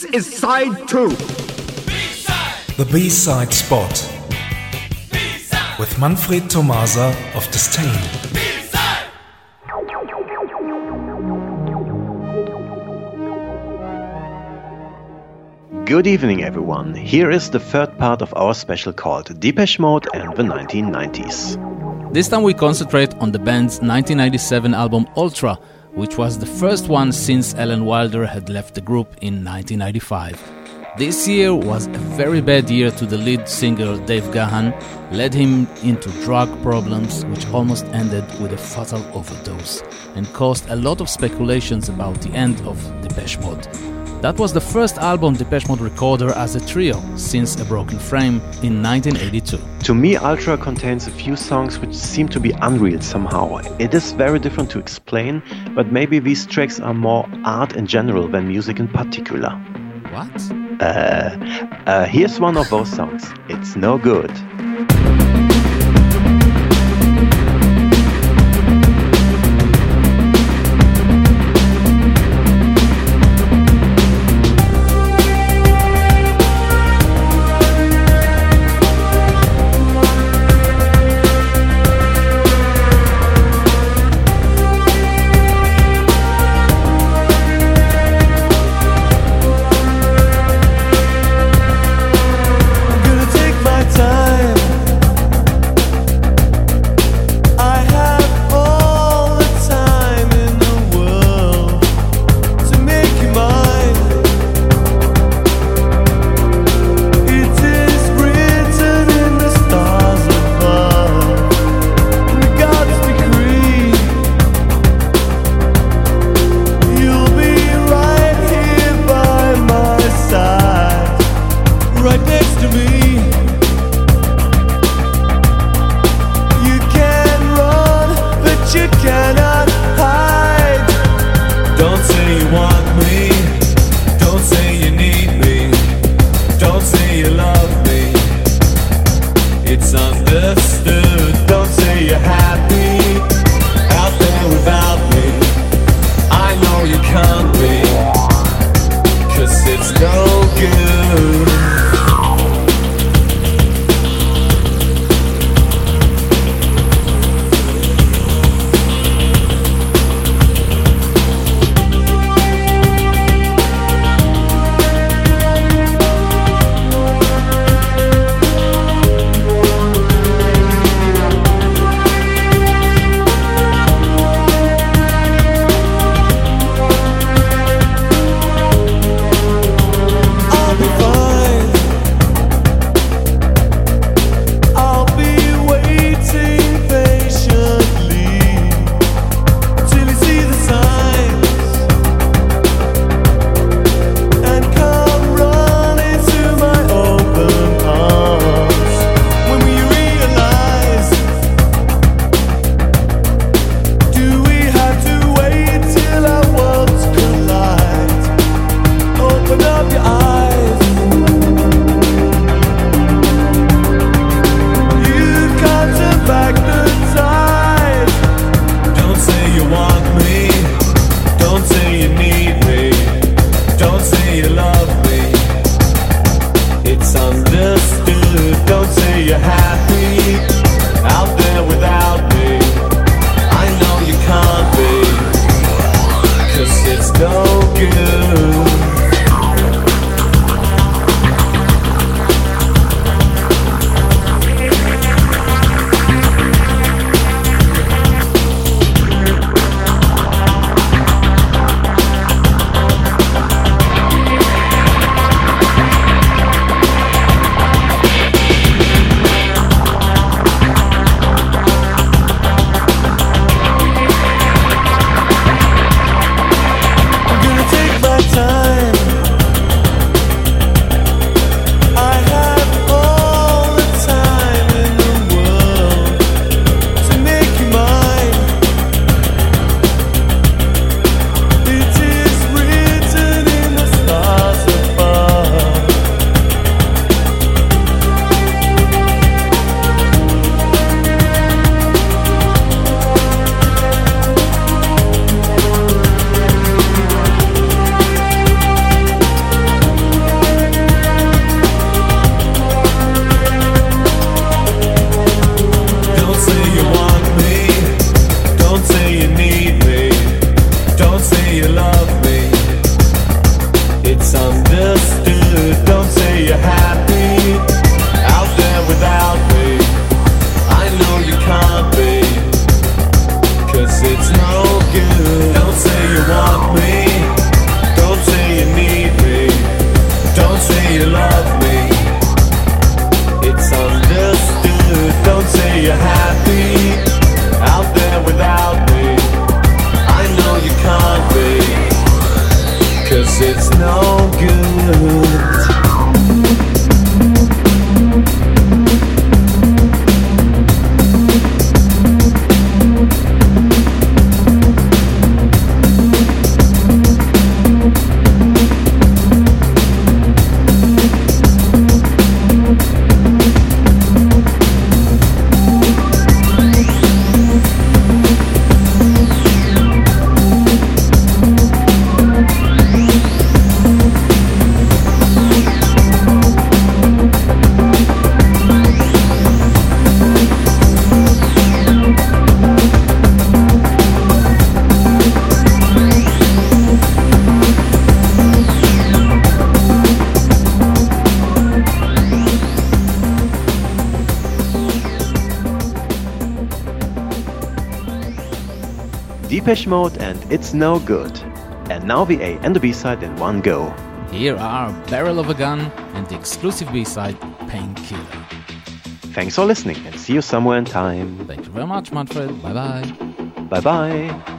This is side 2. B-side. The B-side spot. B-side. With Manfred Tomasa of Disdain. Good evening, everyone. Here is the third part of our special called Depeche Mode and the 1990s. This time we concentrate on the band's 1997 album Ultra, which was the first one since Alan Wilder had left the group in 1995. This year was a very bad year to the lead singer Dave Gahan, led him into drug problems which almost ended with a fatal overdose and caused a lot of speculations about the end of Depeche Mode. That was the first album Depeche Mode recorded as a trio since A Broken Frame in 1982. To me, Ultra contains a few songs which seem to be unreal somehow. It is very different to explain, but maybe these tracks are more art in general than music in particular. What? Uh, uh, here's one of those songs. It's no good. Depeche Mode and It's No Good. And now the A and the B side in one go. Here are Barrel of a Gun and the exclusive B side, Painkiller. Thanks for listening and see you somewhere in time. Thank you very much, Manfred. Bye bye. Bye bye.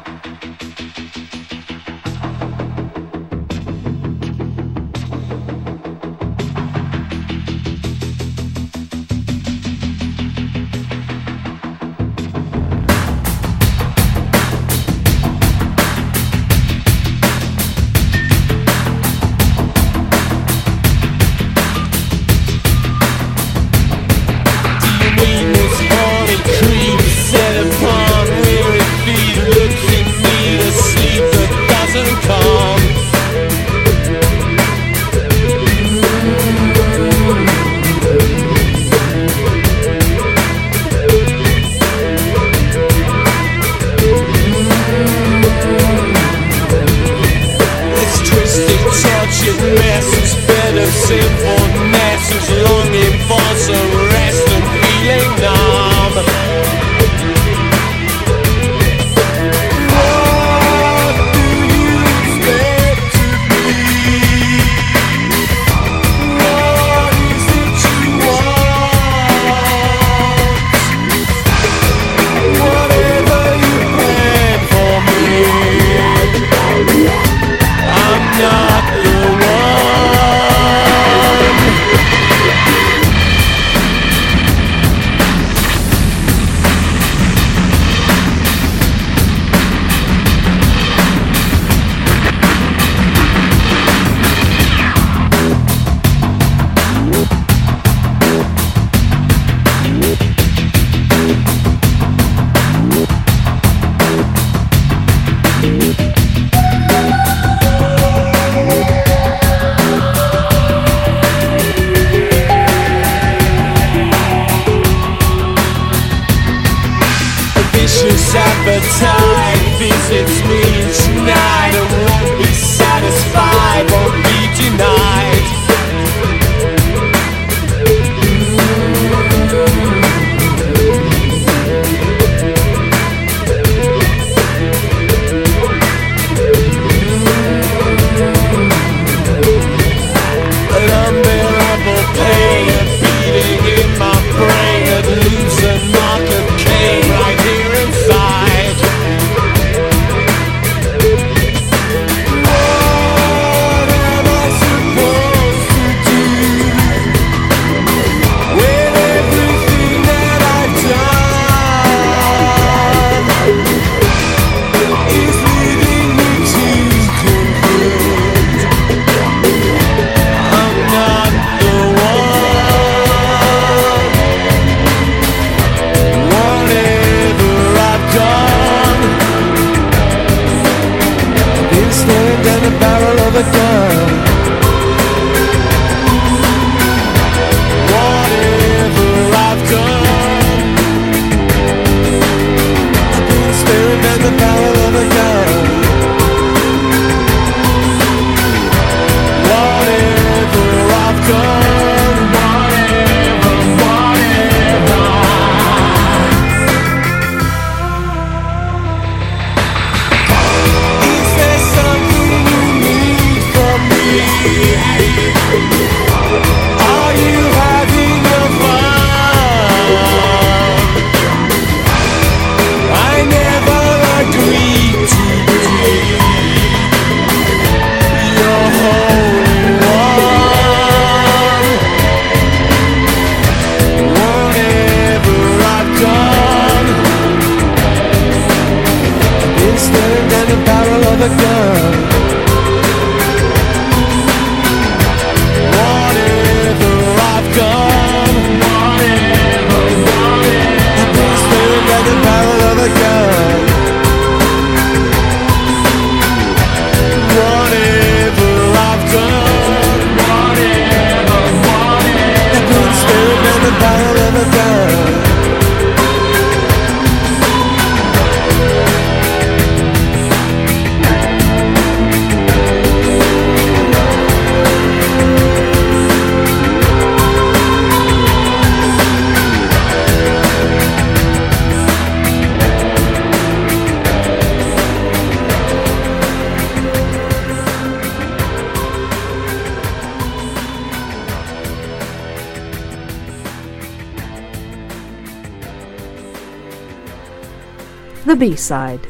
standing the barrel of a gun B-side.